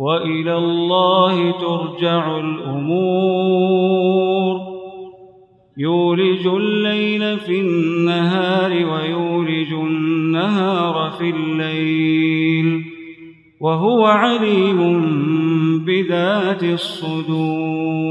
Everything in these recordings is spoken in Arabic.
وإلى الله ترجع الأمور. يولج الليل في النهار ويولج النهار في الليل. وهو عليم بذات الصدور.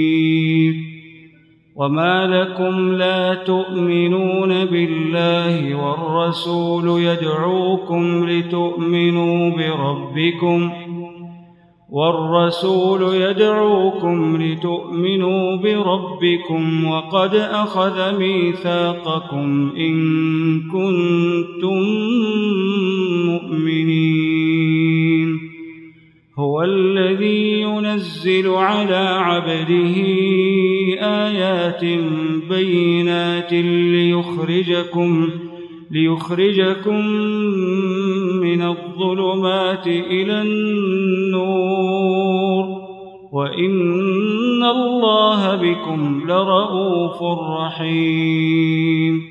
وما لكم لا تؤمنون بالله والرسول يدعوكم لتؤمنوا بربكم والرسول يدعوكم لتؤمنوا بربكم وقد اخذ ميثاقكم ان كنتم مؤمنين هو الذي ينزل على عبده آيات بينات ليخرجكم ليخرجكم من الظلمات إلى النور وإن الله بكم لرءوف رحيم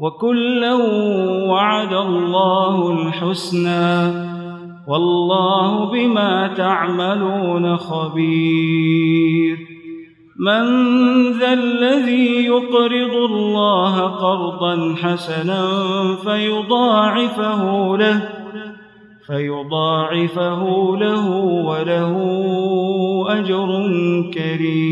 وكلا وعد الله الحسنى والله بما تعملون خبير. من ذا الذي يقرض الله قرضا حسنا فيضاعفه له فيضاعفه له وله أجر كريم.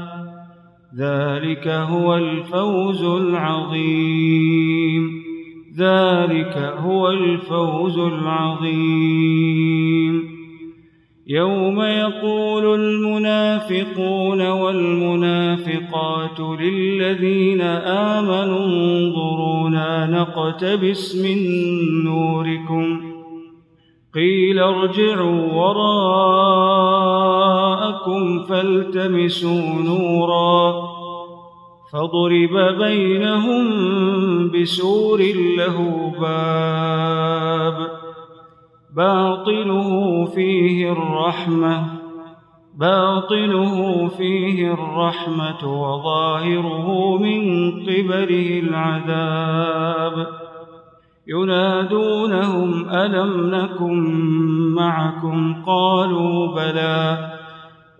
ذلك هو الفوز العظيم. ذلك هو الفوز العظيم. يوم يقول المنافقون والمنافقات للذين آمنوا انظرونا نقتبس من نوركم. قيل ارجعوا وراءكم فالتمسوا نورا فضرب بينهم بسور له باب باطنه فيه الرحمه باطنه فيه الرحمة وظاهره من قبله العذاب ينادونهم ألم نكن معكم قالوا بلى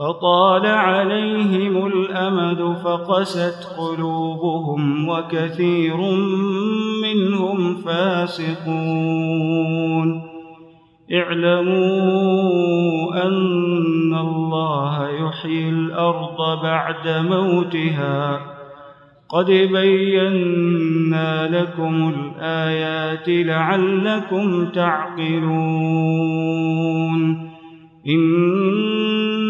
فطال عليهم الأمد فقست قلوبهم وكثير منهم فاسقون. اعلموا أن الله يحيي الأرض بعد موتها. قد بينا لكم الآيات لعلكم تعقلون. إن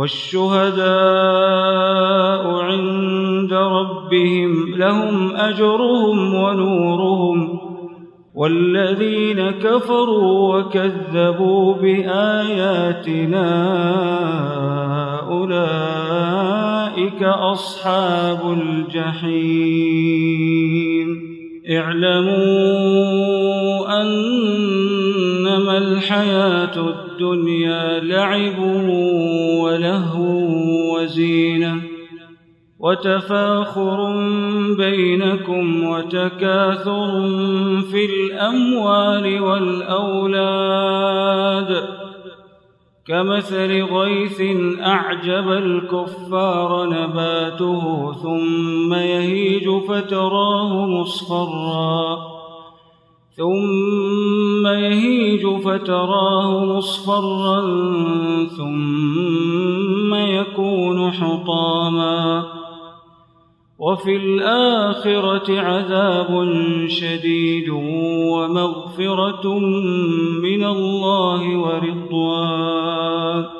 والشهداء عند ربهم لهم أجرهم ونورهم والذين كفروا وكذبوا بآياتنا أولئك أصحاب الجحيم. اعلموا أنما الحياة الدنيا لعب ولهو وزينة وتفاخر بينكم وتكاثر في الأموال والأولاد كمثل غيث أعجب الكفار نباته ثم يهيج فتراه مصفرا ثم يهيج فتراه مصفرا ثم يكون حطاما وفي الآخرة عذاب شديد ومغفرة من الله ورضوان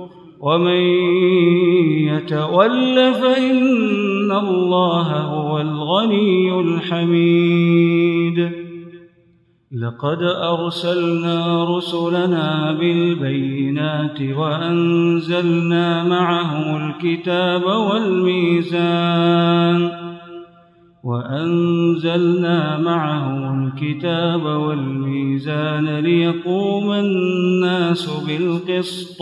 ومن يتول فإن الله هو الغني الحميد. لقد أرسلنا رسلنا بالبينات وأنزلنا معهم الكتاب والميزان وأنزلنا معهم الكتاب والميزان ليقوم الناس بالقسط.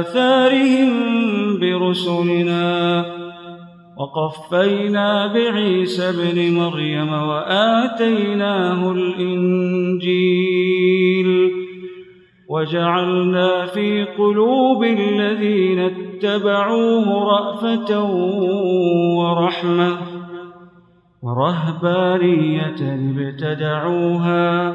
آثارهم برسلنا وقفينا بعيسى ابن مريم وآتيناه الإنجيل وجعلنا في قلوب الذين اتبعوه رأفة ورحمة ورهبانية ابتدعوها